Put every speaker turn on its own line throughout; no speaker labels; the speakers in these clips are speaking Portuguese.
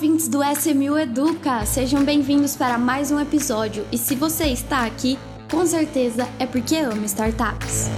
ouvintes do SMU Educa! Sejam bem-vindos para mais um episódio. E se você está aqui, com certeza é porque ama startups.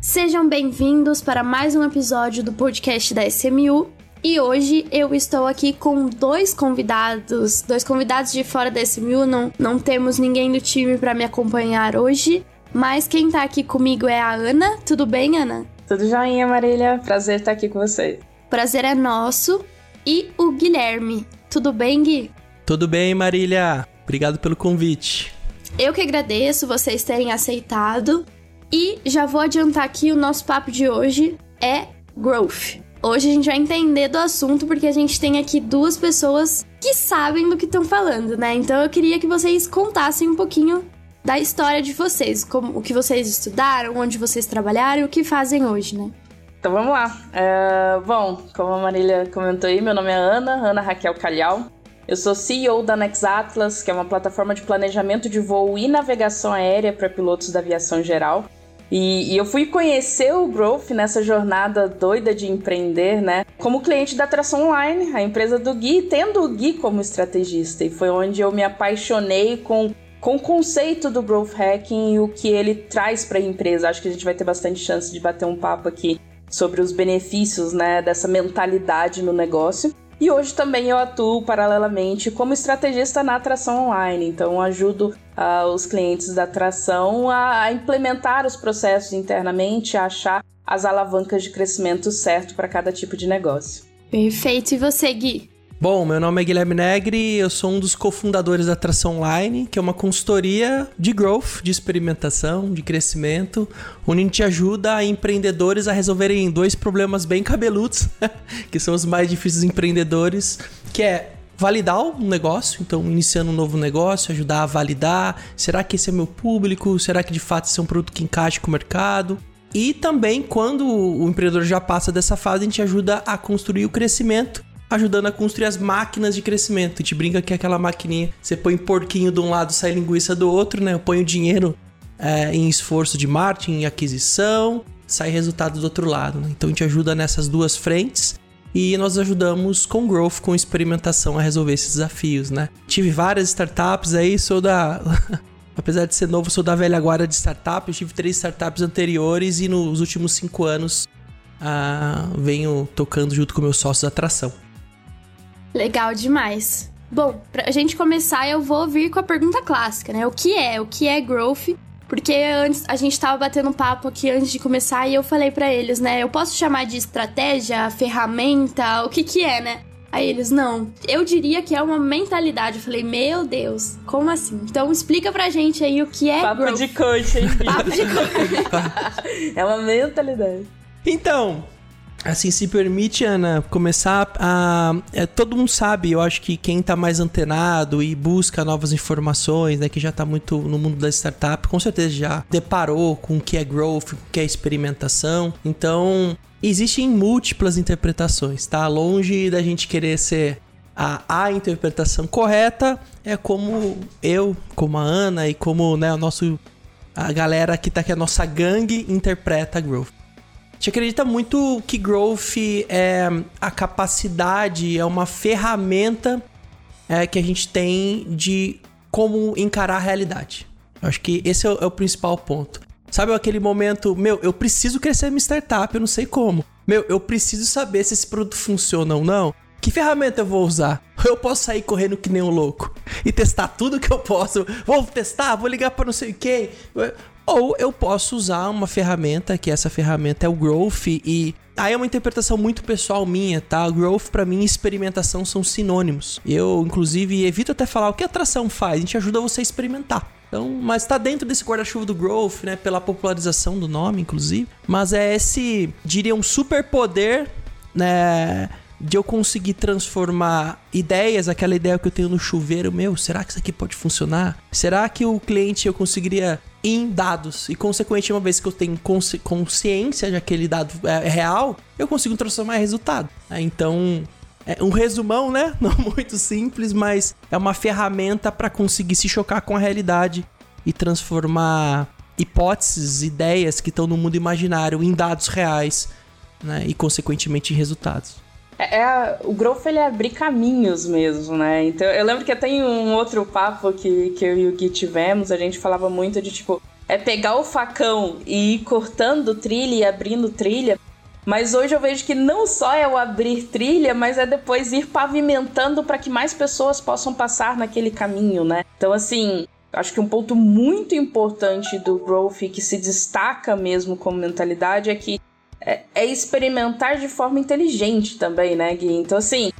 Sejam bem-vindos para mais um episódio do podcast da SMU. E hoje eu estou aqui com dois convidados, dois convidados de fora da SMU. Não, não temos ninguém do time para me acompanhar hoje, mas quem tá aqui comigo é a Ana. Tudo bem, Ana?
Tudo joinha, Marília. Prazer estar aqui com você.
Prazer é nosso. E o Guilherme. Tudo bem, Gui?
Tudo bem, Marília. Obrigado pelo convite.
Eu que agradeço vocês terem aceitado. E já vou adiantar aqui o nosso papo de hoje é growth. Hoje a gente vai entender do assunto porque a gente tem aqui duas pessoas que sabem do que estão falando, né? Então eu queria que vocês contassem um pouquinho da história de vocês, como o que vocês estudaram, onde vocês trabalharam e o que fazem hoje, né?
Então vamos lá. É, bom, como a Marília comentou aí, meu nome é Ana, Ana Raquel Calhau. Eu sou CEO da Nex Atlas, que é uma plataforma de planejamento de voo e navegação aérea para pilotos da aviação geral. E, e, eu fui conhecer o Growth nessa jornada doida de empreender, né? Como cliente da Tração Online, a empresa do Gui, tendo o Gui como estrategista. E foi onde eu me apaixonei com, com o conceito do Growth Hacking e o que ele traz para a empresa. Acho que a gente vai ter bastante chance de bater um papo aqui sobre os benefícios, né, dessa mentalidade no negócio. E hoje também eu atuo paralelamente como estrategista na atração online, então ajudo uh, os clientes da atração a, a implementar os processos internamente, a achar as alavancas de crescimento certo para cada tipo de negócio.
Perfeito. E você, Gui?
Bom, meu nome é Guilherme Negri, eu sou um dos cofundadores da Atração Online, que é uma consultoria de growth, de experimentação, de crescimento, onde a gente ajuda empreendedores a resolverem dois problemas bem cabeludos, que são os mais difíceis empreendedores, que é validar um negócio, então iniciando um novo negócio, ajudar a validar, será que esse é meu público? Será que de fato esse é um produto que encaixa com o mercado? E também quando o empreendedor já passa dessa fase, a gente ajuda a construir o crescimento ajudando a construir as máquinas de crescimento. A gente brinca que é aquela maquininha, você põe porquinho de um lado, sai linguiça do outro, né? Eu ponho dinheiro é, em esforço de marketing, em aquisição, sai resultado do outro lado. Né? Então a gente ajuda nessas duas frentes e nós ajudamos com growth, com experimentação a resolver esses desafios, né? Tive várias startups aí, sou da Apesar de ser novo, sou da velha guarda de startup. Eu tive três startups anteriores e nos últimos cinco anos ah, venho tocando junto com meus sócios atração.
Legal demais. Bom, pra gente começar, eu vou vir com a pergunta clássica, né? O que é? O que é growth? Porque antes a gente tava batendo um papo aqui antes de começar e eu falei para eles, né? Eu posso chamar de estratégia, ferramenta, o que que é, né? Aí eles, não. Eu diria que é uma mentalidade. Eu falei, meu Deus, como assim? Então explica pra gente aí o que é
Papo
growth.
de coach, hein?
Papo de coach.
é uma mentalidade.
Então, Assim, se permite, Ana, começar a. É, todo mundo sabe, eu acho que quem está mais antenado e busca novas informações, né, que já está muito no mundo da startup, com certeza já deparou com o que é growth, com o que é experimentação. Então, existem múltiplas interpretações, tá? Longe da gente querer ser a, a interpretação correta, é como eu, como a Ana e como né, o nosso. A galera que tá aqui, a nossa gangue, interpreta growth gente acredita muito que growth é a capacidade, é uma ferramenta é, que a gente tem de como encarar a realidade. Eu acho que esse é o, é o principal ponto. Sabe aquele momento, meu, eu preciso crescer minha startup, eu não sei como. Meu, eu preciso saber se esse produto funciona ou não. Que ferramenta eu vou usar? Eu posso sair correndo que nem um louco e testar tudo que eu posso. Vou testar, vou ligar para não sei quem. Ou eu posso usar uma ferramenta, que essa ferramenta é o Growth, e aí é uma interpretação muito pessoal minha, tá? Growth para mim e experimentação são sinônimos. Eu, inclusive, evito até falar o que a atração faz, a gente ajuda você a experimentar. Então, mas tá dentro desse guarda-chuva do growth, né, pela popularização do nome, inclusive. Mas é esse, diria, um superpoder, né, de eu conseguir transformar ideias, aquela ideia que eu tenho no chuveiro, meu, será que isso aqui pode funcionar? Será que o cliente eu conseguiria em dados e consequentemente uma vez que eu tenho consci consciência de aquele dado é, real, eu consigo transformar em resultado. Então, é um resumão, né? Não muito simples, mas é uma ferramenta para conseguir se chocar com a realidade e transformar hipóteses, ideias que estão no mundo imaginário em dados reais, né? E consequentemente em resultados.
É, é, o growth ele é abrir caminhos mesmo, né? Então eu lembro que tem um outro papo que, que eu e o Gui tivemos, a gente falava muito de tipo, é pegar o facão e ir cortando trilha e abrindo trilha. Mas hoje eu vejo que não só é o abrir trilha, mas é depois ir pavimentando para que mais pessoas possam passar naquele caminho, né? Então, assim, acho que um ponto muito importante do growth que se destaca mesmo como mentalidade é que é, é experimentar de forma inteligente também, né, Gui? Então, assim,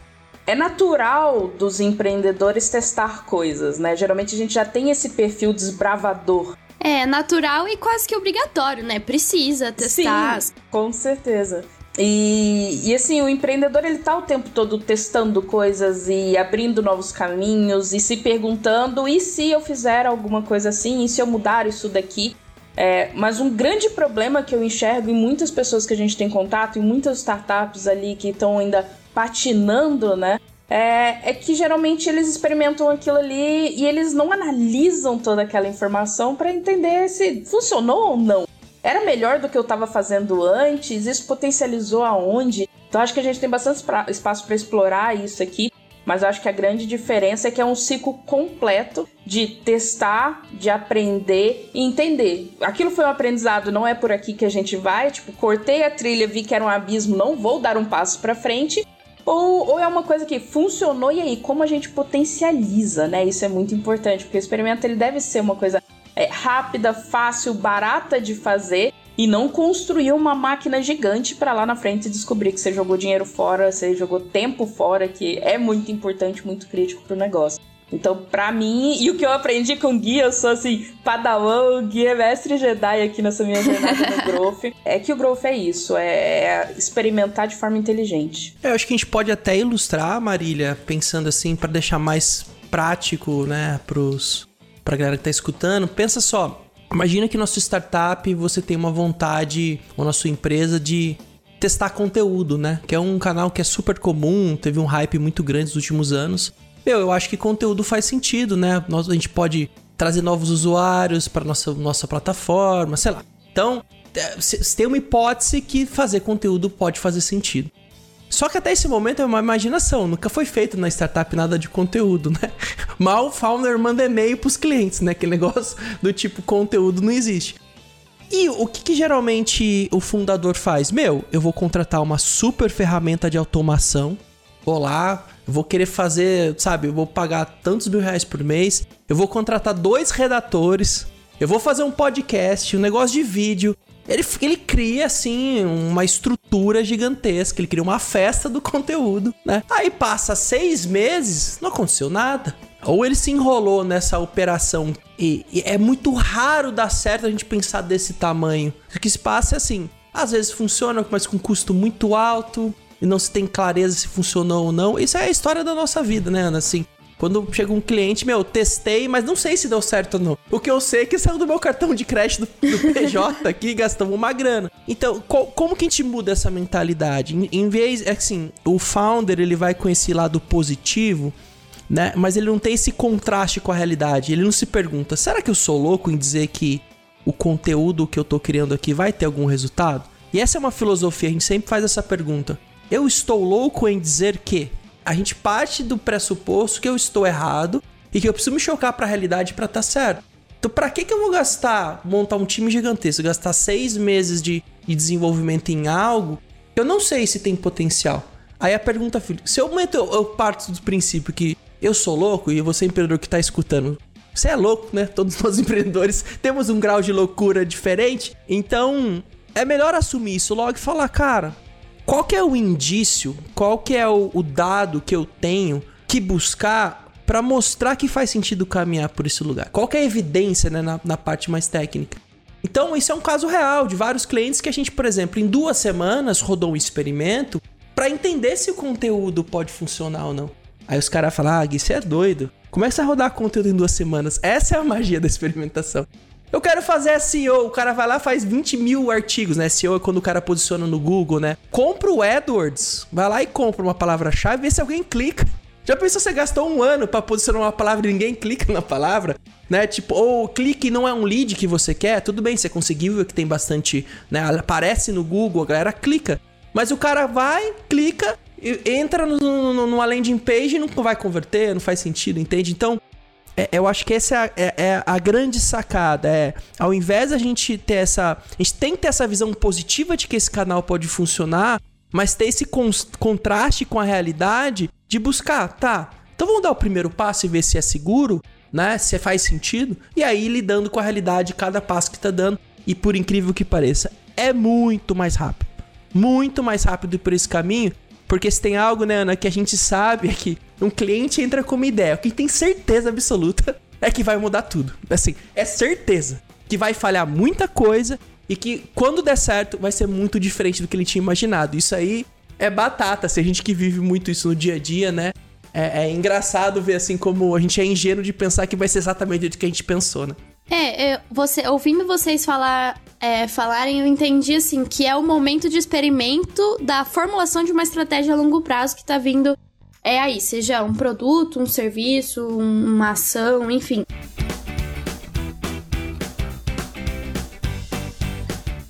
é natural dos empreendedores testar coisas, né? Geralmente a gente já tem esse perfil desbravador.
É natural e quase que obrigatório, né? Precisa testar.
Sim, com certeza. E, e assim, o empreendedor ele tá o tempo todo testando coisas e abrindo novos caminhos e se perguntando: e se eu fizer alguma coisa assim? E se eu mudar isso daqui? É, mas um grande problema que eu enxergo em muitas pessoas que a gente tem contato, em muitas startups ali que estão ainda patinando, né? É, é, que geralmente eles experimentam aquilo ali e eles não analisam toda aquela informação para entender se funcionou ou não. Era melhor do que eu estava fazendo antes? Isso potencializou aonde? Então acho que a gente tem bastante espaço para explorar isso aqui. Mas acho que a grande diferença é que é um ciclo completo de testar, de aprender e entender. Aquilo foi um aprendizado, não é por aqui que a gente vai. Tipo, cortei a trilha, vi que era um abismo, não vou dar um passo para frente. Ou, ou é uma coisa que funcionou e aí, como a gente potencializa, né? Isso é muito importante, porque o experimento ele deve ser uma coisa é, rápida, fácil, barata de fazer e não construir uma máquina gigante para lá na frente descobrir que você jogou dinheiro fora, você jogou tempo fora, que é muito importante, muito crítico pro negócio. Então, pra mim, e o que eu aprendi com o Gui, eu sou assim, padawan, o Gui é mestre Jedi aqui nessa minha jornada no Growth, é que o Growth é isso, é experimentar de forma inteligente.
Eu acho que a gente pode até ilustrar, Marília, pensando assim, para deixar mais prático, né, pros, pra galera que tá escutando. Pensa só, Imagina que nossa startup você tem uma vontade, ou na sua empresa, de testar conteúdo, né? Que é um canal que é super comum, teve um hype muito grande nos últimos anos. Eu, eu acho que conteúdo faz sentido, né? Nós, a gente pode trazer novos usuários para nossa, nossa plataforma, sei lá. Então, é, tem uma hipótese que fazer conteúdo pode fazer sentido. Só que até esse momento é uma imaginação, nunca foi feito na startup nada de conteúdo, né? Mal o founder manda e-mail pros clientes, né? Aquele negócio do tipo conteúdo não existe. E o que, que, geralmente o fundador faz? Meu, eu vou contratar uma super ferramenta de automação, vou lá, vou querer fazer, sabe, eu vou pagar tantos mil reais por mês, eu vou contratar dois redatores, eu vou fazer um podcast, um negócio de vídeo, ele, ele cria, assim, uma estrutura gigantesca. Ele cria uma festa do conteúdo, né? Aí passa seis meses, não aconteceu nada. Ou ele se enrolou nessa operação. E, e é muito raro dar certo a gente pensar desse tamanho. O que se passa é assim: às vezes funciona, mas com custo muito alto. E não se tem clareza se funcionou ou não. Isso é a história da nossa vida, né, Ana? Assim, quando chega um cliente, meu, testei, mas não sei se deu certo ou não. O que eu sei é que saiu do meu cartão de crédito do, do PJ aqui gastamos uma grana. Então, co como que a gente muda essa mentalidade? Em, em vez, é assim, o founder ele vai com esse lado positivo, né? Mas ele não tem esse contraste com a realidade. Ele não se pergunta: será que eu sou louco em dizer que o conteúdo que eu tô criando aqui vai ter algum resultado? E essa é uma filosofia, a gente sempre faz essa pergunta. Eu estou louco em dizer que a gente parte do pressuposto que eu estou errado e que eu preciso me chocar para a realidade para estar tá certo. Então, para que, que eu vou gastar, montar um time gigantesco, gastar seis meses de, de desenvolvimento em algo que eu não sei se tem potencial? Aí a pergunta, filho, se eu, meto, eu parto do princípio que eu sou louco e você, empreendedor que está escutando, você é louco, né? Todos nós empreendedores temos um grau de loucura diferente. Então, é melhor assumir isso logo e falar, cara, qual que é o indício, qual que é o, o dado que eu tenho que buscar para mostrar que faz sentido caminhar por esse lugar? Qual que é a evidência né, na, na parte mais técnica? Então, isso é um caso real de vários clientes que a gente, por exemplo, em duas semanas rodou um experimento para entender se o conteúdo pode funcionar ou não. Aí os caras falam, ah, Gui, você é doido. Você vai rodar conteúdo em duas semanas? Essa é a magia da experimentação. Eu quero fazer SEO. O cara vai lá faz 20 mil artigos, né? SEO é quando o cara posiciona no Google, né? Compra o AdWords. Vai lá e compra uma palavra-chave, vê se alguém clica. Já pensou você gastou um ano para posicionar uma palavra e ninguém clica na palavra? Né? Tipo, ou clique não é um lead que você quer, tudo bem, você conseguiu ver que tem bastante, né? Aparece no Google, a galera clica. Mas o cara vai, clica, entra no, numa landing page e não vai converter, não faz sentido, entende? Então, é, eu acho que essa é a, é, é a, grande sacada. É, ao invés da gente ter essa. A gente tem que ter essa visão positiva de que esse canal pode funcionar, mas ter esse con contraste com a realidade de buscar, tá? Então vamos dar o primeiro passo e ver se é seguro, né? Se faz sentido. E aí lidando com a realidade, cada passo que tá dando. E por incrível que pareça, é muito mais rápido. Muito mais rápido por esse caminho. Porque se tem algo, né, Ana, que a gente sabe é que um cliente entra com uma ideia. O que tem certeza absoluta é que vai mudar tudo. Assim, é certeza que vai falhar muita coisa e que quando der certo vai ser muito diferente do que ele tinha imaginado. Isso aí é batata, se a gente que vive muito isso no dia a dia, né? É, é engraçado ver assim como a gente é ingênuo de pensar que vai ser exatamente o que a gente pensou, né?
É, eu, você, ouvindo vocês falar, é, falarem, eu entendi assim que é o momento de experimento da formulação de uma estratégia a longo prazo que tá vindo é aí, seja um produto, um serviço, uma ação, enfim.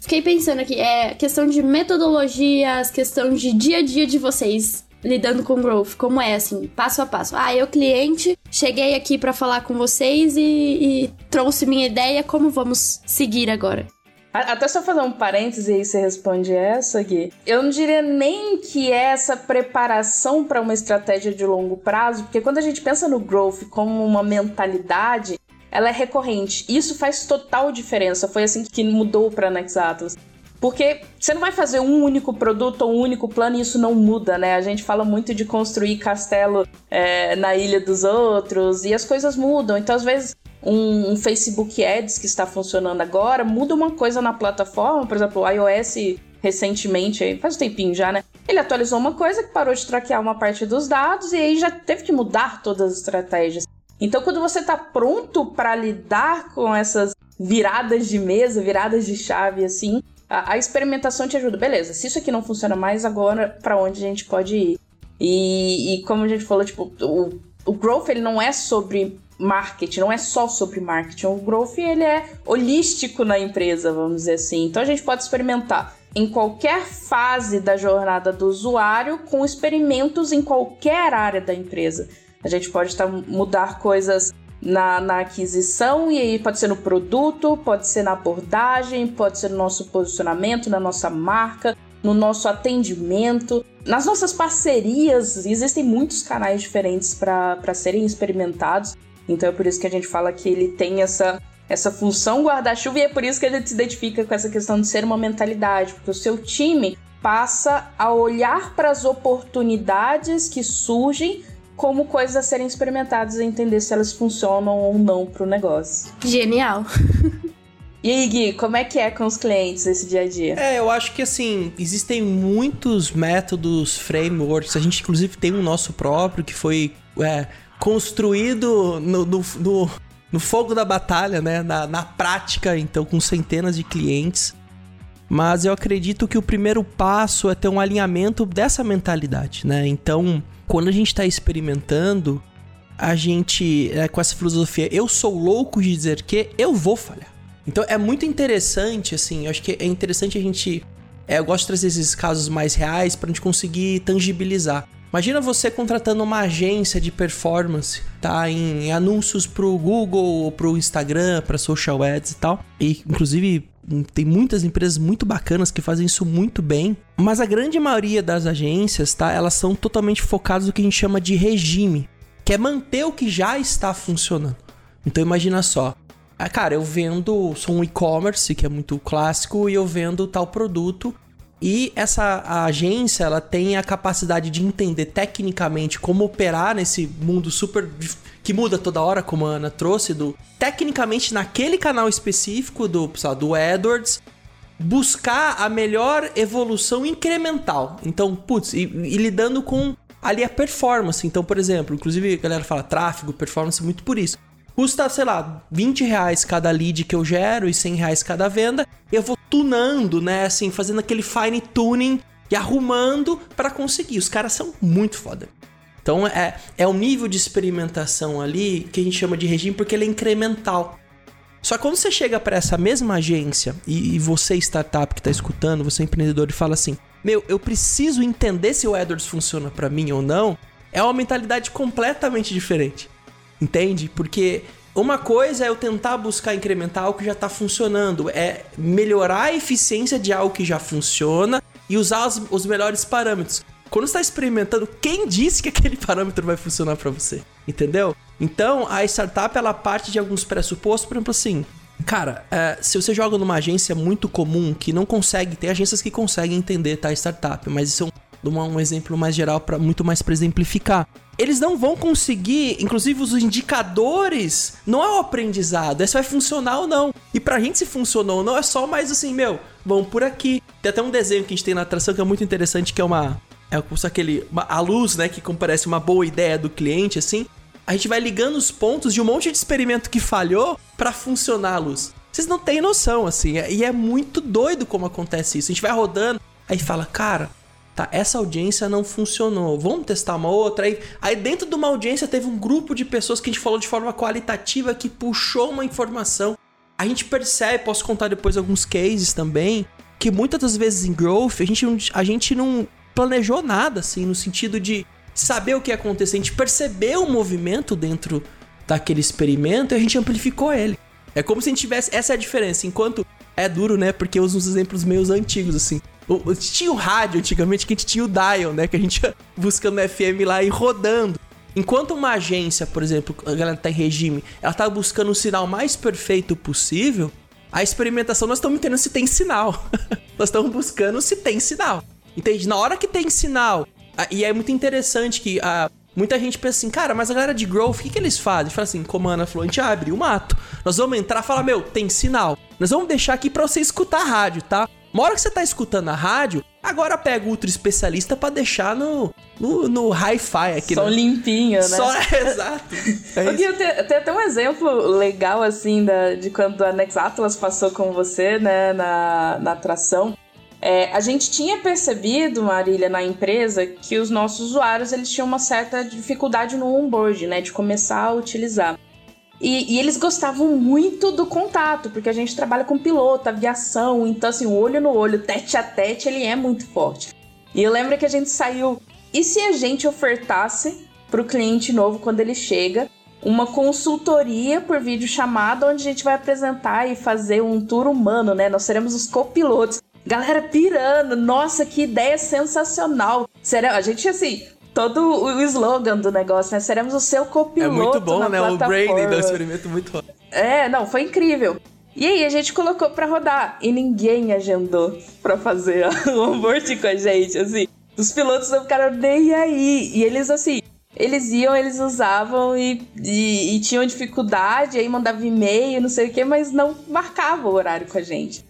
Fiquei pensando aqui, é questão de metodologias, questão de dia a dia de vocês lidando com growth, como é assim, passo a passo. Ah, eu cliente, cheguei aqui para falar com vocês e, e trouxe minha ideia, como vamos seguir agora?
Até só fazer um parêntese aí você responde essa, Gui. Eu não diria nem que é essa preparação para uma estratégia de longo prazo, porque quando a gente pensa no growth como uma mentalidade, ela é recorrente. Isso faz total diferença. Foi assim que mudou para Next Atlas. Porque você não vai fazer um único produto ou um único plano e isso não muda, né? A gente fala muito de construir castelo é, na ilha dos outros e as coisas mudam. Então, às vezes, um, um, Facebook Ads que está funcionando agora, muda uma coisa na plataforma, por exemplo, o iOS recentemente, faz um tempinho já, né? Ele atualizou uma coisa que parou de traquear uma parte dos dados e aí já teve que mudar todas as estratégias. Então, quando você está pronto para lidar com essas viradas de mesa, viradas de chave, assim, a, a, experimentação te ajuda. Beleza, se isso aqui não funciona mais, agora para onde a gente pode ir? E, e como a gente falou, tipo, o, o growth ele não é sobre marketing, não é só sobre marketing. O growth ele é holístico na empresa, vamos dizer assim. Então a gente pode experimentar em qualquer fase da jornada do usuário com experimentos em qualquer área da empresa. A gente pode tá, mudar coisas na, na aquisição e aí pode ser no produto, pode ser na abordagem, pode ser no nosso posicionamento, na nossa marca, no nosso atendimento, nas nossas parcerias. Existem muitos canais diferentes para serem experimentados. Então é por isso que a gente fala que ele tem essa, essa função guarda-chuva e é por isso que a gente se identifica com essa questão de ser uma mentalidade, porque o seu time passa a olhar para as oportunidades que surgem como coisas a serem experimentadas e entender se elas funcionam ou não para o negócio.
Genial.
E aí, Gui, como é que é com os clientes esse dia a dia?
É, eu acho que assim, existem muitos métodos, frameworks. A gente, inclusive, tem um nosso próprio que foi é, construído no, no, no, no, fogo da batalha, né? Na, na prática, então, com centenas de clientes. Mas eu acredito que o primeiro passo é ter um alinhamento dessa mentalidade, né? Então, quando a gente está experimentando, a gente, é, com essa filosofia, eu sou louco de dizer que eu vou falhar. Então é muito interessante, assim, eu acho que é interessante a gente. É, eu gosto de trazer esses casos mais reais para a gente conseguir tangibilizar. Imagina você contratando uma agência de performance, tá? Em anúncios pro Google, pro Instagram, para social ads e tal. E inclusive tem muitas empresas muito bacanas que fazem isso muito bem, mas a grande maioria das agências, tá? Elas são totalmente focadas no que a gente chama de regime, que é manter o que já está funcionando. Então imagina só, ah, cara, eu vendo, sou um e-commerce que é muito clássico e eu vendo tal produto e essa agência, ela tem a capacidade de entender tecnicamente como operar nesse mundo super que muda toda hora, como a Ana trouxe, do tecnicamente naquele canal específico do, sabe, do AdWords, buscar a melhor evolução incremental. Então, putz, e, e, lidando com ali a performance. Então, por exemplo, inclusive a galera fala tráfego, performance muito por isso custa, sei lá, 20 reais cada lead que eu gero e 100 reais cada venda. Eu vou tunando, né? Assim, fazendo aquele fine tuning e arrumando para conseguir. Os caras são muito foda. Então é, é um nível de experimentação ali que a gente chama de regime porque ele é incremental. Só que quando você chega para essa mesma agência e, e você, startup que está escutando, você empreendedor, e fala assim: Meu, eu preciso entender se o AdWords funciona para mim ou não, é uma mentalidade completamente diferente. Entende? Porque uma coisa é eu tentar buscar incrementar algo que já está funcionando, é melhorar a eficiência de algo que já funciona e usar os, os melhores parâmetros. Quando está experimentando, quem disse que aquele parâmetro vai funcionar para você? Entendeu? Então, a startup ela parte de alguns pressupostos, por exemplo, assim. Cara, é, se você joga numa agência muito comum que não consegue, tem agências que conseguem entender tá, startup, mas isso um exemplo mais geral para muito mais para exemplificar. Eles não vão conseguir, inclusive os indicadores, não é o aprendizado, é se vai funcionar ou não. E pra gente se funcionou ou não, é só mais assim, meu, vão por aqui. Tem até um desenho que a gente tem na atração que é muito interessante, que é uma é como aquele. a luz, né? Que parece uma boa ideia do cliente, assim. A gente vai ligando os pontos de um monte de experimento que falhou para funcionar a luz. Vocês não têm noção, assim. É, e é muito doido como acontece isso. A gente vai rodando, aí fala, cara, tá, essa audiência não funcionou. Vamos testar uma outra. Aí, aí dentro de uma audiência teve um grupo de pessoas que a gente falou de forma qualitativa que puxou uma informação. A gente percebe, posso contar depois alguns cases também, que muitas das vezes em growth a gente, a gente não planejou nada, assim, no sentido de saber o que ia acontecer. A gente percebeu o movimento dentro daquele experimento e a gente amplificou ele. É como se a gente tivesse. Essa é a diferença. Enquanto é duro, né? Porque eu uso uns exemplos meus antigos, assim. O, tinha o rádio antigamente que a gente tinha o dial, né? Que a gente ia buscando FM lá e rodando. Enquanto uma agência, por exemplo, a galera tá em regime, ela tá buscando o sinal mais perfeito possível, a experimentação nós estamos entendendo se tem sinal. nós estamos buscando se tem sinal. Entende? Na hora que tem sinal. E é muito interessante que a. Muita gente pensa assim, cara, mas a galera de growth, o que, que eles fazem? Fala assim, como a Ana falou, a gente abre o mato. Nós vamos entrar e falar, meu, tem sinal. Nós vamos deixar aqui pra você escutar a rádio, tá? Uma hora que você tá escutando a rádio, agora pega o ultra especialista pra deixar no, no, no hi-fi aqui.
Só
no...
limpinho, né?
Só, exato.
É eu tenho, tenho até um exemplo legal, assim, da, de quando a Nex Atlas passou com você, né, na, na atração. É, a gente tinha percebido, Marília, na empresa, que os nossos usuários eles tinham uma certa dificuldade no onboard, né, de começar a utilizar. E, e, eles gostavam muito do contato, porque a gente trabalha com piloto, aviação, então assim, olho no olho, tete a tete, ele é muito forte. E eu lembro que a gente saiu. E se a gente ofertasse para o cliente novo quando ele chega uma consultoria por vídeo chamada onde a gente vai apresentar e fazer um tour humano, né? Nós seremos os copilotos. Galera pirando, nossa, que ideia sensacional. Sério, a gente assim, todo o slogan do negócio, né? Seremos o seu copiloto.
É muito bom, né?
O
branding do experimento muito bom.
É, não, foi incrível. E aí a gente colocou para rodar e ninguém agendou para fazer o onboard com a gente, assim. Os pilotos não ficaram nem aí. E eles, assim, eles iam, eles usavam e, e, e tinham dificuldade, aí mandava e-mail, não sei o que, mas não marcava o horário com a gente.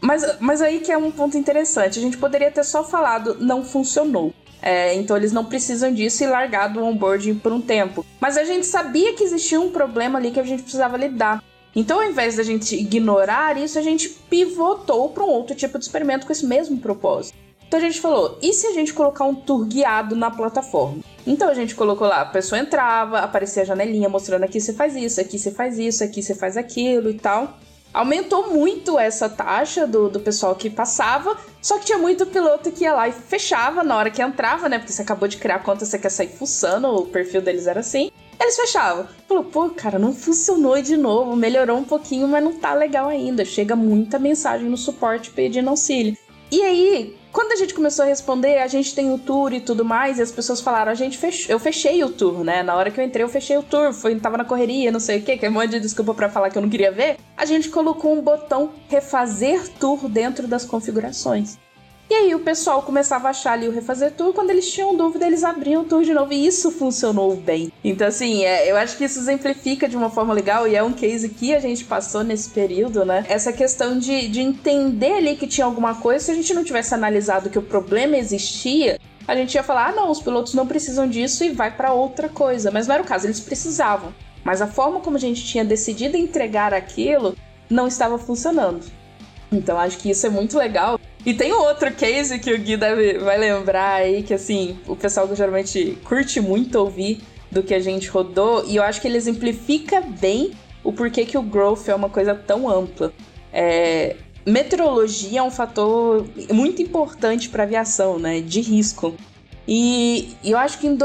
Mas, mas aí que é um ponto interessante. A gente poderia ter só falado não funcionou. É, então eles não precisam disso e largado o onboarding por um tempo. Mas a gente sabia que existia um problema ali que a gente precisava lidar. Então, ao invés da gente ignorar isso, a gente pivotou para um outro tipo de experimento com esse mesmo propósito. Então a gente falou: e se a gente colocar um tour guiado na plataforma? Então a gente colocou lá, a pessoa entrava, aparecia a janelinha mostrando aqui você faz isso, aqui você faz isso, aqui você faz aquilo e tal. Aumentou muito essa taxa do, do pessoal que passava, só que tinha muito piloto que ia lá e fechava na hora que entrava, né? Porque você acabou de criar a conta, você quer sair fuçando, o perfil deles era assim. Eles fechavam. Falou, pô, cara, não funcionou de novo, melhorou um pouquinho, mas não tá legal ainda. Chega muita mensagem no suporte pedindo auxílio. E aí, quando a gente começou a responder, a gente tem o tour e tudo mais, e as pessoas falaram, a gente fechou, eu fechei o tour, né? Na hora que eu entrei, eu fechei o tour, foi, tava na correria, não sei o que, que é um monte de desculpa para falar que eu não queria ver. A gente colocou um botão refazer tour dentro das configurações. E aí o pessoal começava a achar ali o refazer tour, quando eles tinham dúvida, eles abriam o tour de novo, e isso funcionou bem. Então, assim, é, eu acho que isso exemplifica de uma forma legal, e é um case que a gente passou nesse período, né? Essa questão de, de entender ali que tinha alguma coisa, se a gente não tivesse analisado que o problema existia, a gente ia falar, ah, não, os pilotos não precisam disso e vai para outra coisa. Mas não era o caso, eles precisavam. Mas a forma como a gente tinha decidido entregar aquilo não estava funcionando. Então acho que isso é muito legal E tem outro case que o Gui deve, vai lembrar aí, que assim, o pessoal geralmente curte muito ouvir do que a gente rodou, e eu acho que ele exemplifica bem o porquê que o growth é uma coisa tão ampla. É, meteorologia é um fator muito importante para aviação, né? De risco. E eu acho que em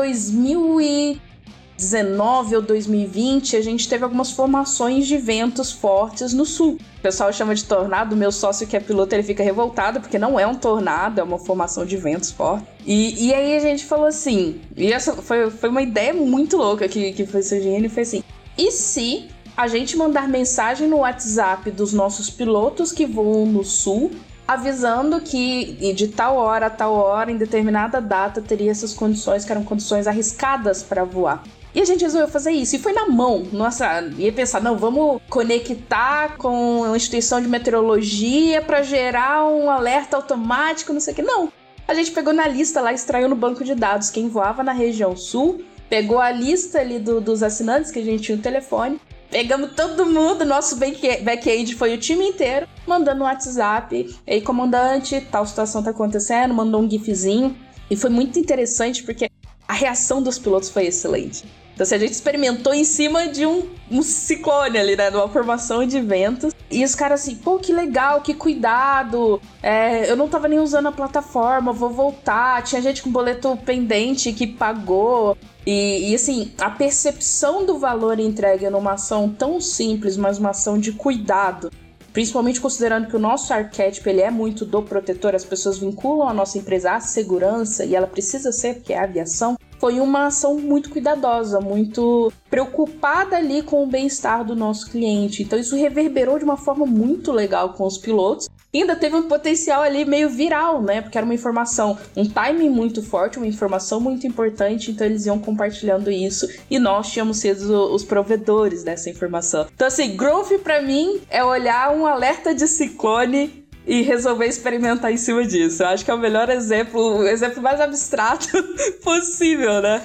2019 ou 2020 a gente teve algumas formações de ventos fortes no sul. O pessoal chama de tornado, meu sócio que é piloto ele fica revoltado porque não é um tornado, é uma formação de ventos forte. E, e aí a gente falou assim, e essa foi, foi uma ideia muito louca que, que foi surgindo e foi assim, e se a gente mandar mensagem no WhatsApp dos nossos pilotos que voam no sul, avisando que de tal hora a tal hora, em determinada data, teria essas condições que eram condições arriscadas para voar. E a gente resolveu fazer isso. E foi na mão. Nossa, ia pensar, não, vamos conectar com a instituição de meteorologia para gerar um alerta automático, não sei o que. Não. A gente pegou na lista lá, extraiu no banco de dados quem voava na região sul, pegou a lista ali do, dos assinantes que a gente tinha no telefone, Pegamos todo mundo, nosso back-end foi o time inteiro, mandando um WhatsApp. Ei, comandante, tal situação tá acontecendo, mandou um gifzinho. E foi muito interessante porque a reação dos pilotos foi excelente. Então, assim, a gente experimentou em cima de um, um ciclone ali, né? De uma formação de ventos. E os caras assim, pô, que legal, que cuidado. É, eu não tava nem usando a plataforma, vou voltar. Tinha gente com boleto pendente que pagou. E, e, assim, a percepção do valor entregue numa ação tão simples, mas uma ação de cuidado, principalmente considerando que o nosso arquétipo ele é muito do protetor, as pessoas vinculam a nossa empresa à segurança e ela precisa ser, porque é a aviação, foi uma ação muito cuidadosa, muito preocupada ali com o bem-estar do nosso cliente. Então isso reverberou de uma forma muito legal com os pilotos ainda teve um potencial ali meio viral, né? Porque era uma informação, um timing muito forte, uma informação muito importante, então eles iam compartilhando isso e nós tínhamos sido os provedores dessa informação. Então, assim, growth para mim é olhar um alerta de ciclone e resolver experimentar em cima disso. Eu acho que é o melhor exemplo, o exemplo mais abstrato possível, né?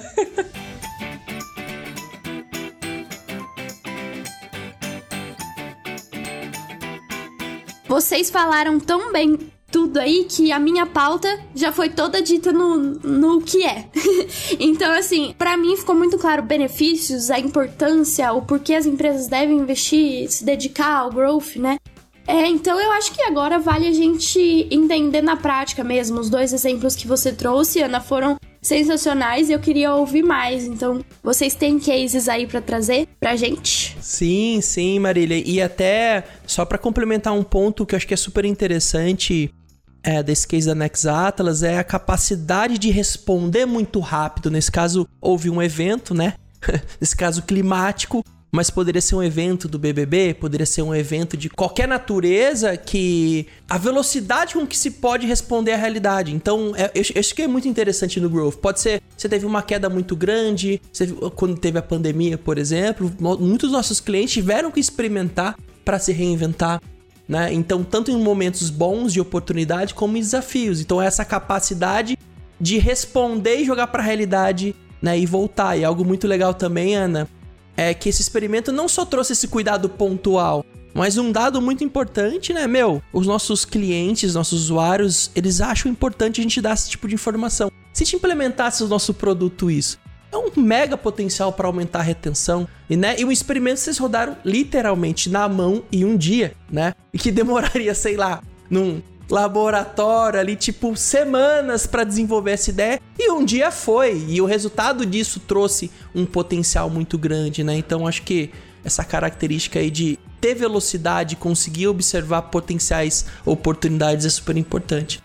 Vocês falaram tão bem tudo aí que a minha pauta já foi toda dita no, no que é. então, assim, para mim ficou muito claro benefícios, a importância, o porquê as empresas devem investir, se dedicar ao growth, né? É, então eu acho que agora vale a gente entender na prática mesmo. Os dois exemplos que você trouxe, Ana, foram sensacionais e eu queria ouvir mais. Então, vocês têm cases aí para trazer pra gente?
Sim, sim, Marília. E até só para complementar um ponto que eu acho que é super interessante é, desse case da Nex Atlas é a capacidade de responder muito rápido. Nesse caso, houve um evento, né? Nesse caso climático, mas poderia ser um evento do BBB, poderia ser um evento de qualquer natureza que a velocidade com que se pode responder à realidade. Então, é, eu, acho que é muito interessante no Growth. Pode ser, você teve uma queda muito grande, você, quando teve a pandemia, por exemplo, muitos nossos clientes tiveram que experimentar para se reinventar. Né? Então, tanto em momentos bons de oportunidade como em desafios. Então, essa capacidade de responder e jogar para a realidade né, e voltar. E algo muito legal também, Ana, é que esse experimento não só trouxe esse cuidado pontual, mas um dado muito importante, né, meu? Os nossos clientes, nossos usuários, eles acham importante a gente dar esse tipo de informação. Se a gente implementasse o nosso produto isso, é um mega potencial para aumentar a retenção. E, né, e um experimento vocês rodaram literalmente na mão em um dia, né? E que demoraria, sei lá, num laboratório ali, tipo, semanas para desenvolver essa ideia. E um dia foi. E o resultado disso trouxe um potencial muito grande, né? Então acho que essa característica aí de ter velocidade, conseguir observar potenciais oportunidades é super importante.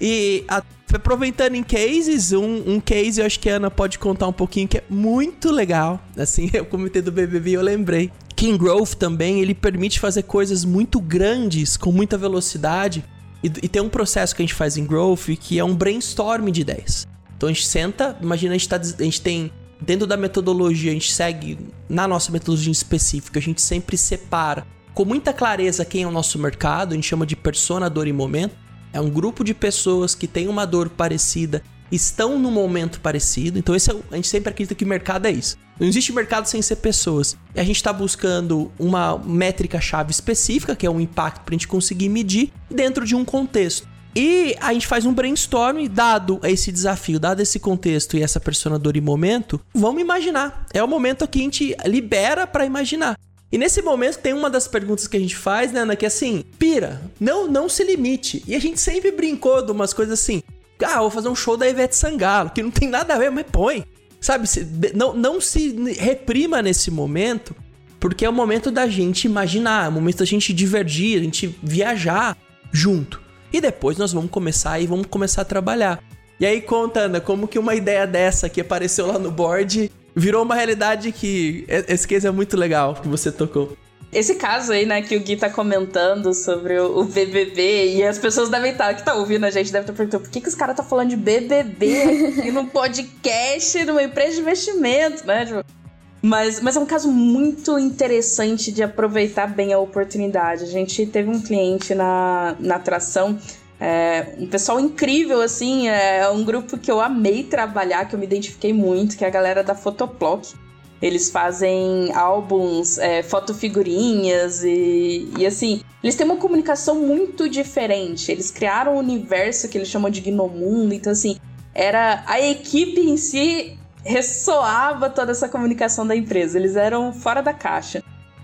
E a, aproveitando em cases, um, um case eu acho que a Ana pode contar um pouquinho que é muito legal. Assim, eu comentei do BBB eu lembrei. King Growth também, ele permite fazer coisas muito grandes com muita velocidade e, e, tem um processo que a gente faz em Growth que é um brainstorm de ideias. Então a gente senta, imagina a gente, tá, a gente tem. Dentro da metodologia, a gente segue na nossa metodologia específica, a gente sempre separa com muita clareza quem é o nosso mercado, a gente chama de persona, dor e momento. É um grupo de pessoas que tem uma dor parecida, estão num momento parecido. Então, esse é, a gente sempre acredita que o mercado é isso. Não existe mercado sem ser pessoas. E a gente está buscando uma métrica-chave específica, que é um impacto para a gente conseguir medir dentro de um contexto. E a gente faz um brainstorm, dado esse desafio, dado esse contexto e essa personadora e momento, vamos imaginar. É o momento que a gente libera para imaginar. E nesse momento tem uma das perguntas que a gente faz, né, Ana, que é assim, pira, não, não se limite. E a gente sempre brincou de umas coisas assim, ah, vou fazer um show da Ivete Sangalo, que não tem nada a ver, mas põe. Sabe, não, não se reprima nesse momento, porque é o momento da gente imaginar, é o momento da gente divergir, a gente viajar junto. E depois nós vamos começar e vamos começar a trabalhar. E aí conta, Ana, como que uma ideia dessa que apareceu lá no board virou uma realidade que esse case é muito legal que você tocou.
Esse caso aí, né, que o Gui tá comentando sobre o, BBB e as pessoas devem estar, tá, que tá ouvindo a gente, deve estar tá perguntando por que, que os caras tá falando de BBB aqui num podcast, numa empresa de investimento, né? Tipo, mas, mas é um caso muito interessante de aproveitar bem a oportunidade. A gente teve um cliente na, na atração, é, um pessoal incrível, assim, é um grupo que eu amei trabalhar, que eu me identifiquei muito, que é a galera da Photoplock. Eles fazem álbuns, é, fotofigurinhas e, e assim, eles têm uma comunicação muito diferente. Eles criaram um universo que eles chamam de Gnomundo, então assim, era a equipe em si ressoava toda essa comunicação da empresa. Eles eram fora da caixa.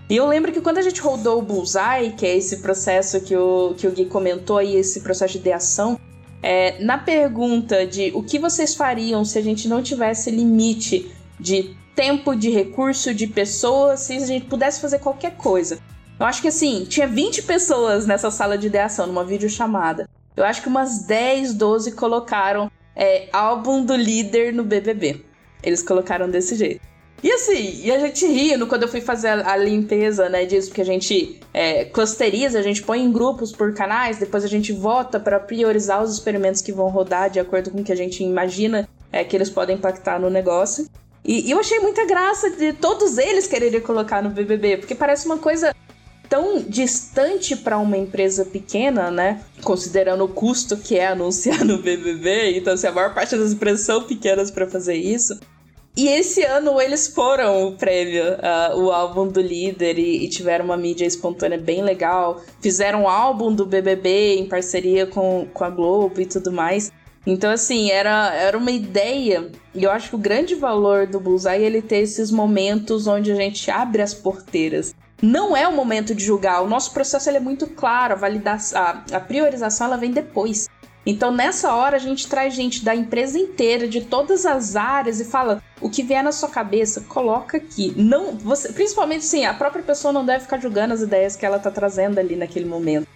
E eu lembro que quando a gente rodou o Bullseye, que é esse processo que o, que o Gui comentou aí, esse processo de ideação, é, na pergunta de o que vocês fariam se a gente não tivesse limite de tempo, de recurso, de pessoas, se a gente pudesse fazer qualquer coisa. Eu acho que assim, tinha 20 pessoas nessa sala de ideação, numa videochamada. Eu acho que umas 10, 12 colocaram é, álbum do líder no BBB. Eles colocaram desse jeito. E assim, e a gente ria quando eu fui fazer a, limpeza, né, disso, porque a gente é, clusteriza, a gente põe em grupos por canais, depois a gente vota para priorizar os experimentos que vão rodar de acordo com o que a gente imagina é, que eles podem impactar no negócio. E, e eu achei muita graça de todos eles quererem colocar no BBB, porque parece uma coisa tão distante para uma empresa pequena, né? Considerando o custo que é anunciar no BBB, então assim, a maior parte das empresas são pequenas para fazer isso. E esse ano eles foram o prêmio, uh, o álbum do líder, e, e, tiveram uma mídia espontânea bem legal. Fizeram um álbum do BBB em parceria com, com a Globo e tudo mais. Então, assim, era, era uma ideia, e eu acho que o grande valor do Bullseye é ele ter esses momentos onde a gente abre as porteiras. Não é o momento de julgar, o nosso processo é muito claro, a, validação, a, a priorização ela vem depois. Então, nessa hora, a gente traz gente da empresa inteira, de todas as áreas, e fala: o que vier na sua cabeça, coloca aqui. Não, você, principalmente sim, a própria pessoa não deve ficar julgando as ideias que ela tá trazendo ali naquele momento.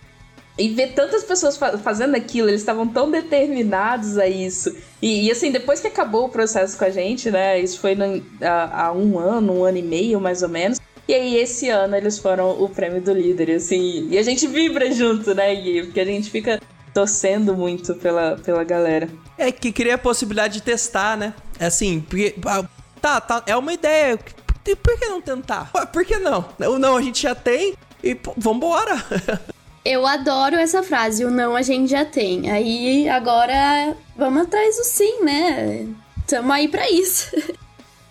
E ver tantas pessoas fa fazendo aquilo, eles estavam tão determinados a isso. E, e, assim, depois que acabou o processo com a gente, né? Isso foi no, há, um ano, um ano e meio mais ou menos. E aí, esse ano, eles foram o prêmio do líder, assim. E a gente vibra junto, né, Gui? Porque a gente fica torcendo muito pela, pela galera.
É que queria a possibilidade de testar, né? É assim, porque. Ah, tá, tá, é uma ideia. Por que não tentar? Por que não? Não a gente já tem e pô, vambora.
Eu adoro essa frase, o não a gente já tem. Aí agora vamos atrás do sim, né? Tamo aí pra isso.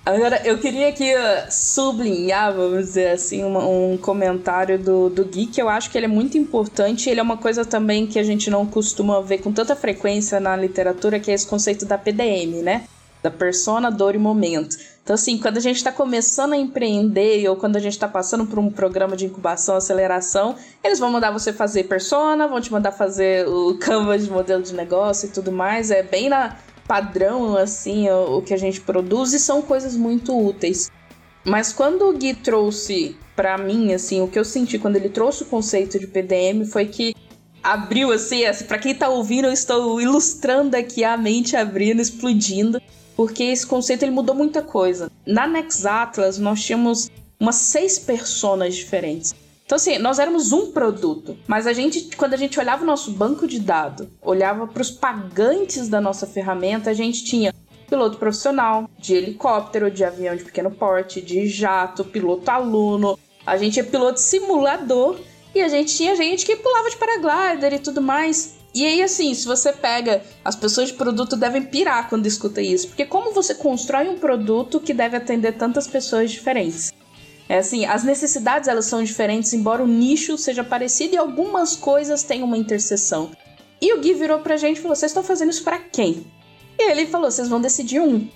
Agora, eu queria aqui sublinhar, vamos dizer assim, um, um comentário do, do Gui, que eu acho que ele é muito importante. Ele é uma coisa também que a gente não costuma ver com tanta frequência na literatura, que é esse conceito da PDM, né? Da persona, dor e momento. Então, assim, quando a gente está começando a empreender ou quando a gente está passando por um programa de incubação, aceleração, eles vão mandar você fazer persona, vão te mandar fazer o canvas de modelo de negócio e tudo mais. É bem na padrão, assim, o, o que a gente produz e são coisas muito úteis. Mas quando o Gui trouxe para mim, assim, o que eu senti quando ele trouxe o conceito de PDM foi que abriu, assim, assim para quem tá ouvindo, eu estou ilustrando aqui a mente abrindo, explodindo, porque esse conceito ele mudou muita coisa. Na Next Atlas, nós tínhamos umas seis personas diferentes. Então, assim, nós éramos um produto, mas a gente, quando a gente olhava o nosso banco de dados, olhava para os pagantes da nossa ferramenta, a gente tinha piloto profissional, de helicóptero, de avião de pequeno porte, de jato, piloto aluno, a gente é piloto simulador e a gente tinha gente que pulava de paraglider e tudo mais. E aí, assim, se você pega. As pessoas de produto devem pirar quando escuta isso. Porque como você constrói um produto que deve atender tantas pessoas diferentes? É assim, as necessidades elas são diferentes, embora o nicho seja parecido e algumas coisas têm uma interseção. E o Gui virou pra gente e falou: Vocês estão fazendo isso para quem? E ele falou: Vocês vão decidir um.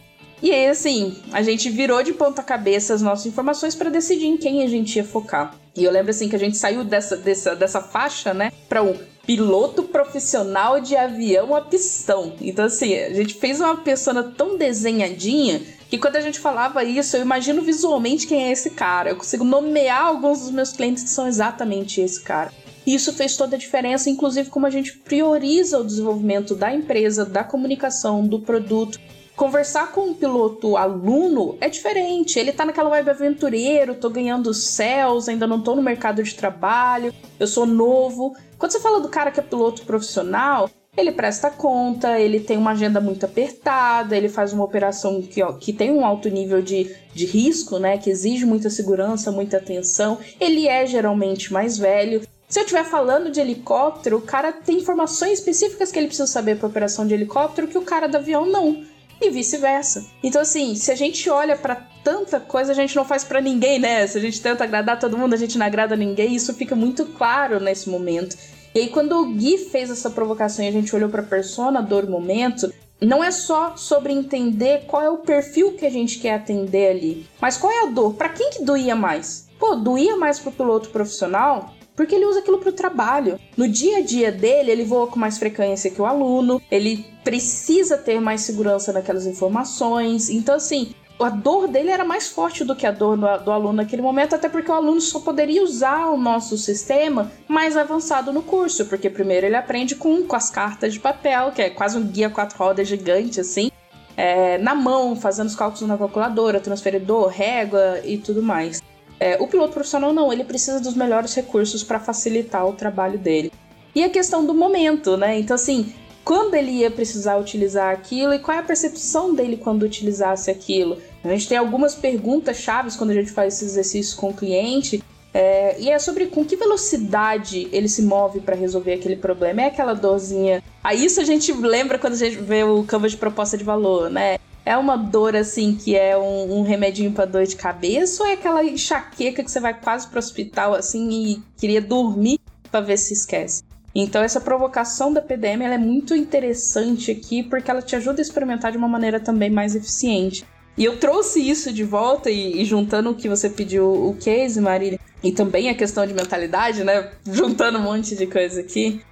E aí, assim, a gente virou de ponta cabeça as nossas informações para decidir em quem a gente ia focar. E eu lembro, assim, que a gente saiu dessa, dessa, dessa faixa, né, para um piloto profissional de avião a pistão. Então, assim, a gente fez uma persona tão desenhadinha que quando a gente falava isso, eu imagino visualmente quem é esse cara. Eu consigo nomear alguns dos meus clientes que são exatamente esse cara. E isso fez toda a diferença, inclusive como a gente prioriza o desenvolvimento da empresa, da comunicação, do produto. Conversar com um piloto aluno é diferente. Ele tá naquela vibe aventureiro, tô ganhando céus, ainda não tô no mercado de trabalho, eu sou novo. Quando você fala do cara que é piloto profissional, ele presta conta, ele tem uma agenda muito apertada, ele faz uma operação que, ó, que tem um alto nível de, de risco, né? Que exige muita segurança, muita atenção. Ele é geralmente mais velho. Se eu estiver falando de helicóptero, o cara tem informações específicas que ele precisa saber para operação de helicóptero que o cara do avião não. E vice-versa. Então, assim, se a gente olha para tanta coisa, a gente não faz para ninguém, né? Se a gente tenta agradar todo mundo, a gente não agrada ninguém. Isso fica muito claro nesse momento. E aí, quando o Gui fez essa provocação e a gente olhou pra persona, dor, momento, não é só sobre entender qual é o perfil que a gente quer atender ali, mas qual é a dor? Para quem que doía mais? Pô, doía mais pro piloto profissional? Porque ele usa aquilo para o trabalho. No dia a dia dele, ele voa com mais frequência que o aluno, ele precisa ter mais segurança naquelas informações. Então, assim, a dor dele era mais forte do que a dor do, do, aluno naquele momento, até porque o aluno só poderia usar o nosso sistema mais avançado no curso, porque primeiro ele aprende com, com as cartas de papel, que é quase um guia quatro rodas gigante, assim, é, na mão, fazendo os cálculos na calculadora, transferidor, régua e tudo mais. É, o piloto profissional não, ele precisa dos melhores recursos para facilitar o trabalho dele. E a questão do momento, né? Então, assim, quando ele ia precisar utilizar aquilo e qual é a percepção dele quando utilizasse aquilo. A gente tem algumas perguntas chaves quando a gente faz esses exercícios com o cliente. É, e é sobre com que velocidade ele se move para resolver aquele problema. É aquela dorzinha. Aí isso a gente lembra quando a gente vê o Canvas de proposta de valor, né? É uma dor assim que é um, um remedinho para dor de cabeça ou é aquela enxaqueca que você vai quase pro hospital assim e queria dormir para ver se esquece? Então essa provocação da PDM é muito interessante aqui porque ela te ajuda a experimentar de uma maneira também mais eficiente. E eu trouxe isso de volta e, e juntando o que você pediu o case, Marília, e também a questão de mentalidade, né? Juntando um monte de coisa aqui.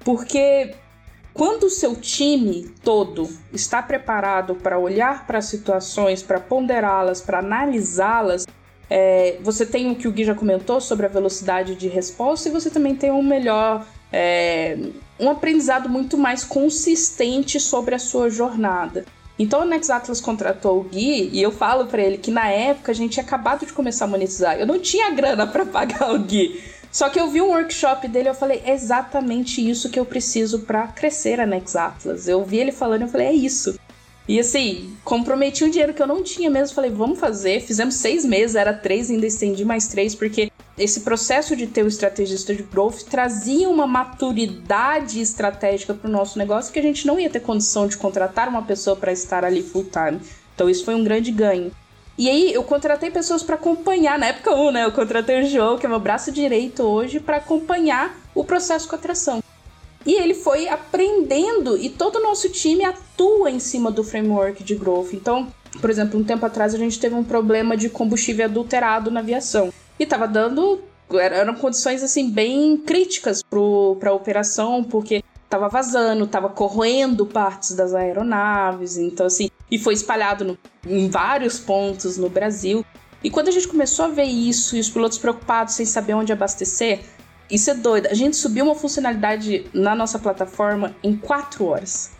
Porque quando o seu time todo está preparado para olhar para as situações, para ponderá-las, para analisá-las, é, você tem o que o Gui já comentou sobre a velocidade de resposta e você também tem um melhor. É, um aprendizado muito mais consistente sobre a sua jornada. Então o Nex Atlas contratou o Gui e eu falo para ele que na época a gente tinha acabado de começar a monetizar. Eu não tinha grana para pagar o Gui. Só que eu vi um workshop dele eu falei, é exatamente isso que eu preciso para crescer a Nex Atlas. Eu vi ele falando eu falei, é isso. E assim, comprometi um dinheiro que eu não tinha mesmo. Falei, vamos fazer. Fizemos seis meses, era três, ainda estendi mais três, porque esse processo de ter o estrategista de growth trazia uma maturidade estratégica para o nosso negócio que a gente não ia ter condição de contratar uma pessoa para estar ali full time. Então isso foi um grande ganho. E aí eu contratei pessoas para acompanhar, na época 1, né? Eu contratei o João, que é meu braço direito hoje, para acompanhar o processo com atração. E ele foi aprendendo e todo o nosso time atua em cima do framework de growth. Então, por exemplo, um tempo atrás a gente teve um problema de combustível adulterado na aviação. E tava dando. Eram condições assim bem críticas para a operação, porque tava vazando, tava corroendo partes das aeronaves, então assim, e foi espalhado no, em vários pontos no Brasil. E quando a gente começou a ver isso e os pilotos preocupados sem saber onde abastecer, isso é doido. A gente subiu uma funcionalidade na nossa plataforma em quatro horas.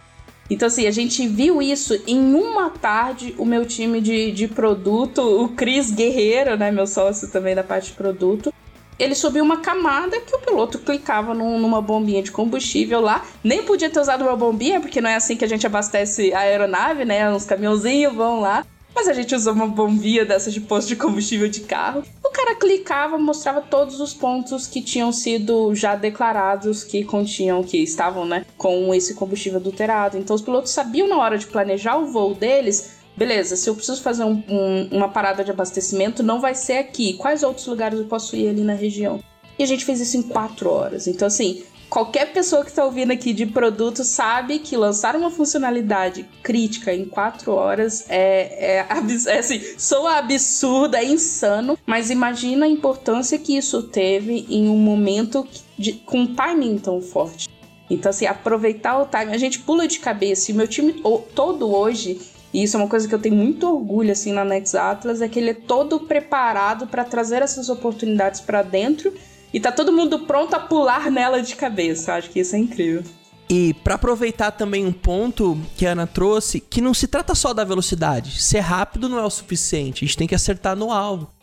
Então, assim, a gente viu isso em uma tarde. O meu time de, de produto, o Cris Guerreiro, né, meu sócio também da parte de produto, ele subiu uma camada que o piloto clicava num, numa bombinha de combustível lá. Nem podia ter usado uma bombinha, porque não é assim que a gente abastece a aeronave, né? Uns caminhãozinhos vão lá. Mas a gente usou uma bombinha dessas de posto de combustível de carro. O cara clicava, mostrava todos os pontos que tinham sido já declarados que continham, que estavam, né, com esse combustível adulterado. Então os pilotos sabiam na hora de planejar o voo deles beleza, se eu preciso fazer um, um, uma parada de abastecimento, não vai ser aqui. Quais outros lugares eu posso ir ali na região? E a gente fez isso em quatro horas. Então, assim, qualquer pessoa que está ouvindo aqui de produto sabe que lançar uma funcionalidade crítica em quatro horas é, é, é assim, soa absurdo, é insano, mas imagina a importância que isso teve em um momento de, com um timing tão forte. Então, assim, aproveitar o timing, a gente pula de cabeça. E meu time todo hoje, e isso é uma coisa que eu tenho muito orgulho, assim, na Nex Atlas, é que ele é todo preparado para trazer essas oportunidades para dentro e tá todo mundo pronto a pular nela de cabeça. Eu acho que isso é incrível.
E para aproveitar também um ponto que a Ana trouxe, que não se trata só da velocidade. Ser rápido não é o suficiente, a gente tem que acertar no alvo.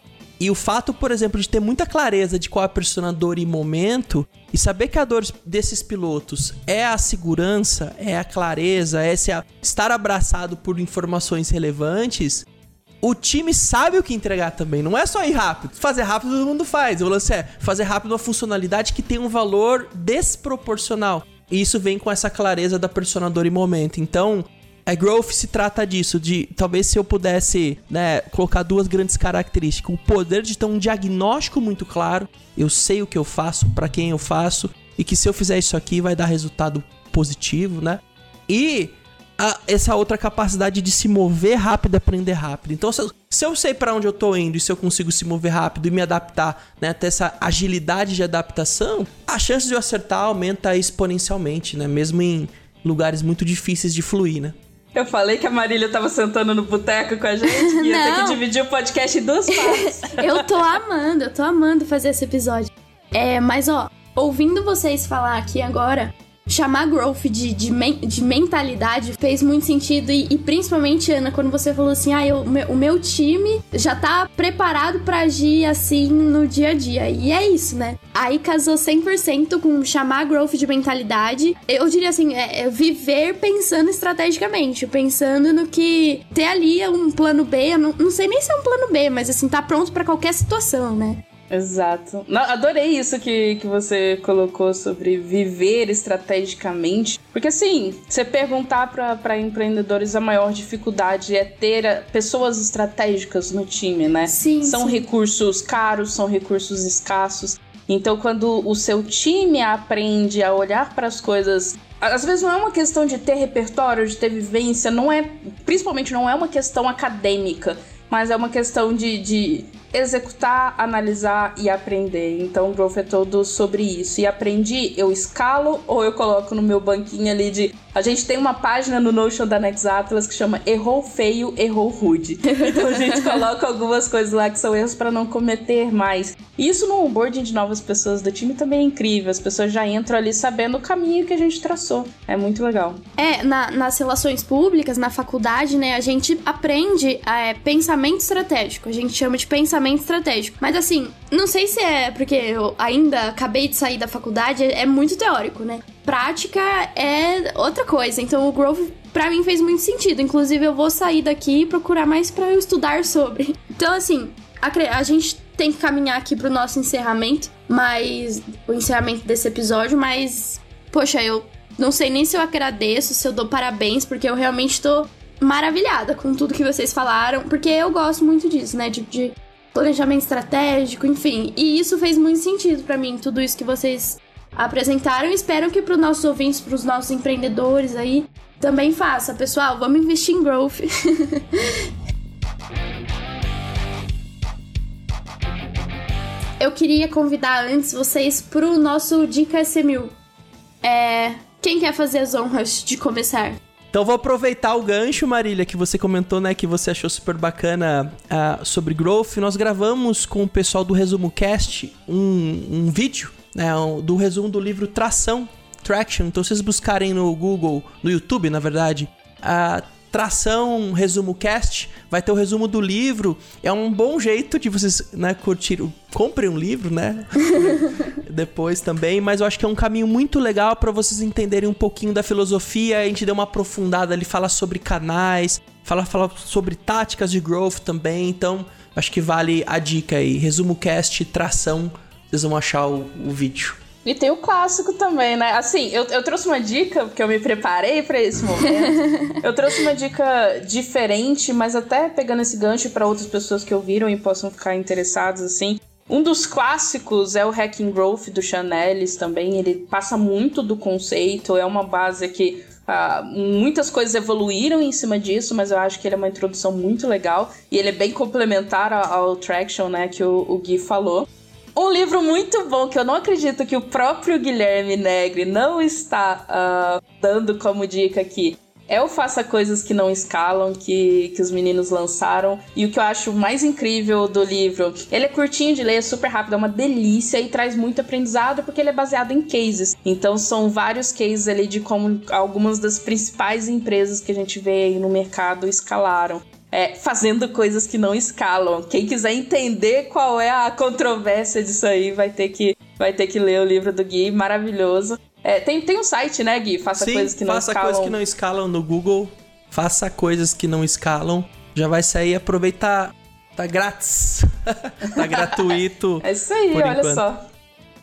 E o fato, por exemplo, de ter muita clareza de qual é a persona dor e momento, e saber que a dor desses pilotos é a segurança, é a clareza, é estar abraçado por informações relevantes, o time sabe o que entregar também. Não é só ir rápido. Fazer rápido todo mundo faz. O lance é fazer rápido uma funcionalidade que tem um valor desproporcional. E isso vem com essa clareza da personador e momento. Então, a growth se trata disso, de talvez se eu pudesse né, colocar duas grandes características: o poder de ter um diagnóstico muito claro, eu sei o que eu faço, para quem eu faço, e que se eu fizer isso aqui vai dar resultado positivo, né? E a, essa outra capacidade de se mover rápido aprender rápido. Então, se eu, se eu sei para onde eu tô indo e se eu consigo se mover rápido e me adaptar, né, ter essa agilidade de adaptação, a chance de eu acertar aumenta exponencialmente, né, mesmo em lugares muito difíceis de fluir, né?
Eu falei que a Marília tava sentando no boteco com a gente e ia ter que dividir o podcast em duas partes.
eu tô amando, eu tô amando fazer esse episódio. É, mas ó, ouvindo vocês falar aqui agora, chamar growth de, de, de mentalidade fez muito sentido. E, e, principalmente, Ana, quando você falou assim: ah, eu, o meu time já tá preparado para agir assim no dia a dia. E é isso, né? Aí casou 100% com chamar growth de mentalidade. Eu diria assim: é, é viver pensando estrategicamente, pensando no que ter ali um plano B. Não, não sei nem se é um plano B, mas assim, tá pronto para qualquer situação, né?
Exato. Não, adorei isso que, que você colocou sobre viver estrategicamente. Porque, assim, você perguntar para empreendedores, a maior dificuldade é ter eh, pessoas estratégicas no time, né?
Sim.
São
sim.
recursos caros, são recursos escassos. Então, quando o seu time aprende a olhar para as coisas às vezes não é uma questão de ter repertório, de ter vivência, não é, principalmente não é uma questão acadêmica, mas é uma questão de, de executar, analisar e aprender. Então Growth é todo sobre isso. E aprendi, eu escalo ou eu coloco no meu banquinho ali de. A gente tem uma página no Notion da Next Atlas que chama Errou Feio, Errou Rude. Então a gente coloca algumas coisas lá que são erros para não cometer mais. E isso no onboarding de novas pessoas do time também é incrível. As pessoas já entram ali sabendo o caminho que a gente traçou. É muito legal.
É, na, nas relações públicas, na faculdade, né, a gente aprende é, pensamento estratégico. A gente chama de pensamento pensamento estratégico. Mas assim, não sei se é porque eu ainda acabei de sair da faculdade, é, muito teórico, né? Prática é outra coisa. Então o growth para mim fez muito sentido. Inclusive eu vou sair daqui e procurar mais para eu estudar sobre. Então assim, a, a gente tem que caminhar aqui pro nosso encerramento, mas o encerramento desse episódio, mas poxa, eu não sei nem se eu agradeço, se eu dou parabéns, porque eu realmente tô maravilhada com tudo que vocês falaram, porque eu gosto muito disso, né? De, de planejamento estratégico, enfim. E isso fez muito sentido para mim, tudo isso que vocês apresentaram. Espero que para os nossos ouvintes, para os nossos empreendedores aí, também faça. Pessoal, vamos investir em growth. Eu queria convidar antes vocês para o nosso Dica SMU. É, quem quer fazer as honras de começar?
Então vou aproveitar o gancho, Marília, que você comentou, né, que você achou super bacana uh, sobre growth. Nós gravamos com o pessoal do Resumo Cast um, um vídeo, né, do resumo do livro Tração, Traction. Então, vocês buscarem no Google, no YouTube, na verdade, uh, Tração Resumo Cast, vai ter o resumo do livro. É um bom jeito de vocês, né, curtir. Comprem um livro, né? Depois também, mas eu acho que é um caminho muito legal para vocês entenderem um pouquinho da filosofia. A gente deu uma aprofundada ali, fala sobre canais, fala, fala sobre táticas de growth também. Então, acho que vale a dica aí. Resumo Cast, Tração, vocês vão achar o, o vídeo.
E tem o clássico também, né? Assim, eu, eu trouxe uma dica, porque eu me preparei para esse momento. eu trouxe uma dica diferente, mas até pegando esse gancho para outras pessoas que ouviram e possam ficar interessadas, assim. Um dos clássicos é o Hacking Growth do Chanelis também. Ele passa muito do conceito, é uma base que Uh, muitas coisas evoluíram em cima disso, mas eu acho que ele é uma introdução muito legal e ele é bem complementar ao, ao Traction, né, que o, o Gui falou. Um livro muito bom que eu não acredito que o próprio Guilherme Negri não está uh, dando como dica aqui é o Faça Coisas Que Não Escalam, que, que os meninos lançaram. E o que eu acho mais incrível do livro, ele é curtinho de ler, é super rápido, é uma delícia e traz muito aprendizado porque ele é baseado em cases. Então são vários cases ali de como algumas das principais empresas que a gente vê aí no mercado escalaram. É, fazendo coisas que não escalam. Quem quiser entender qual é a controvérsia disso aí, vai ter que, vai ter que ler o livro do Gui, maravilhoso. É, tem, tem um site, né, Gui? Faça
Sim,
coisas que não
faça
escalam.
coisas que não escalam no Google. Faça coisas que não escalam. Já vai sair aproveitar. Tá grátis. tá gratuito.
É isso aí, olha enquanto. só.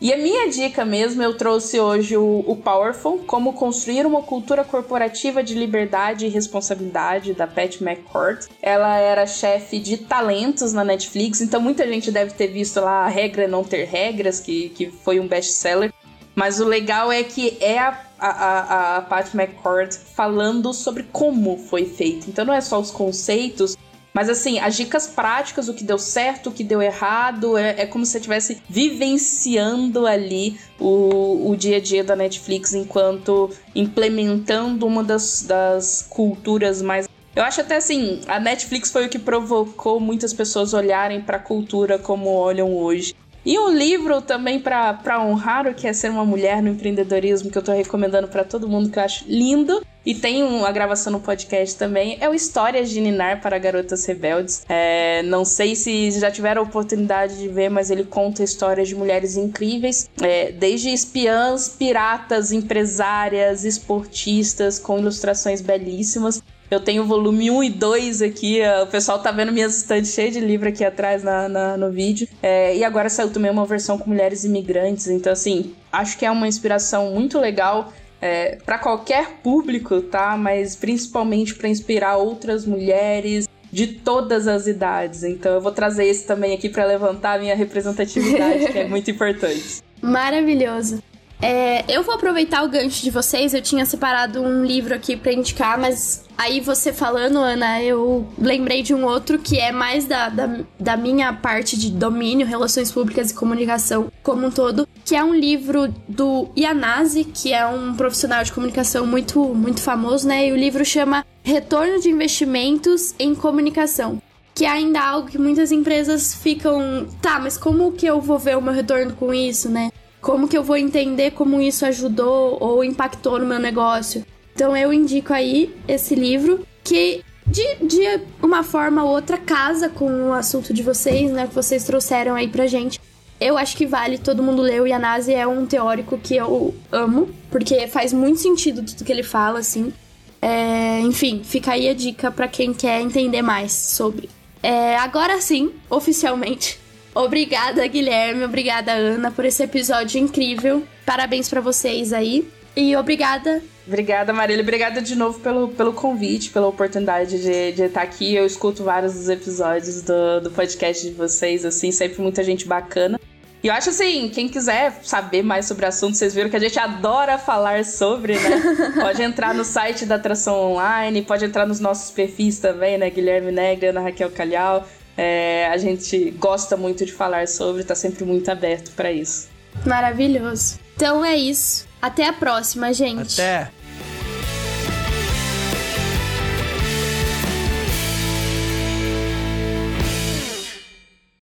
E a minha dica mesmo, eu trouxe hoje o, o, Powerful, como construir uma cultura corporativa de liberdade e responsabilidade, da Pat McCourt. Ela era chefe de talentos na Netflix, então muita gente deve ter visto lá A Regra Não Ter Regras, que, que foi um best-seller. Mas o legal é que é a, a, a Pat McCord falando sobre como foi feito. Então não é só os conceitos, mas assim, as dicas práticas, o que deu certo, o que deu errado, é, é como se você estivesse vivenciando ali o, o dia a dia da Netflix enquanto implementando uma das, das culturas mais. Eu acho até assim, a Netflix foi o que provocou muitas pessoas olharem para a cultura como olham hoje. E um livro também para honrar o que é ser uma mulher no empreendedorismo, que eu tô recomendando para todo mundo, que eu acho lindo. E tem uma gravação no podcast também. É o Histórias de Ninar para Garotas Rebeldes. É, não sei se já tiveram a oportunidade de ver, mas ele conta histórias de mulheres incríveis, é, desde espiãs, piratas, empresárias, esportistas, com ilustrações belíssimas. Eu tenho o volume 1 e 2 aqui. O pessoal tá vendo minhas estantes cheias de livro aqui atrás na, na no vídeo. É, e agora saiu também uma versão com mulheres imigrantes. Então, assim, acho que é uma inspiração muito legal. É, para qualquer público, tá? Mas principalmente para inspirar outras mulheres de todas as idades. Então eu vou trazer esse também aqui para levantar a minha representatividade, que é muito importante.
Maravilhoso. É, eu vou aproveitar o gancho de vocês. Eu tinha separado um livro aqui para indicar, mas aí você falando, Ana, eu lembrei de um outro que é mais da, da, da, minha parte de domínio, relações públicas e comunicação como um todo, que é um livro do Yanase, que é um profissional de comunicação muito, muito famoso, né? E o livro chama Retorno de Investimentos em Comunicação que é ainda algo que muitas empresas ficam, tá, mas como que eu vou ver o meu retorno com isso, né? Como que eu vou entender como isso ajudou ou impactou no meu negócio? Então eu indico aí esse livro que de, de uma forma ou outra casa com o assunto de vocês, né? Que vocês trouxeram aí pra gente. Eu acho que vale todo mundo ler. O Yanase é um teórico que eu amo, porque faz muito sentido tudo que ele fala, assim. É, enfim, fica aí a dica para quem quer entender mais sobre. É, agora sim, oficialmente, Obrigada, Guilherme. Obrigada, Ana, por esse episódio incrível. Parabéns para vocês aí. E obrigada.
Obrigada, Marília. Obrigada de novo pelo, pelo convite, pela oportunidade de, de estar aqui. Eu escuto vários dos episódios do, do podcast de vocês, assim, sempre muita gente bacana. E eu acho assim, quem quiser saber mais sobre o assunto, vocês viram que a gente adora falar sobre, né? pode entrar no site da Atração Online, pode entrar nos nossos perfis também, né? Guilherme Negra, Ana Raquel Calhau. É, a gente gosta muito de falar sobre, tá sempre muito aberto para isso.
Maravilhoso. Então é isso. Até a próxima, gente.
Até.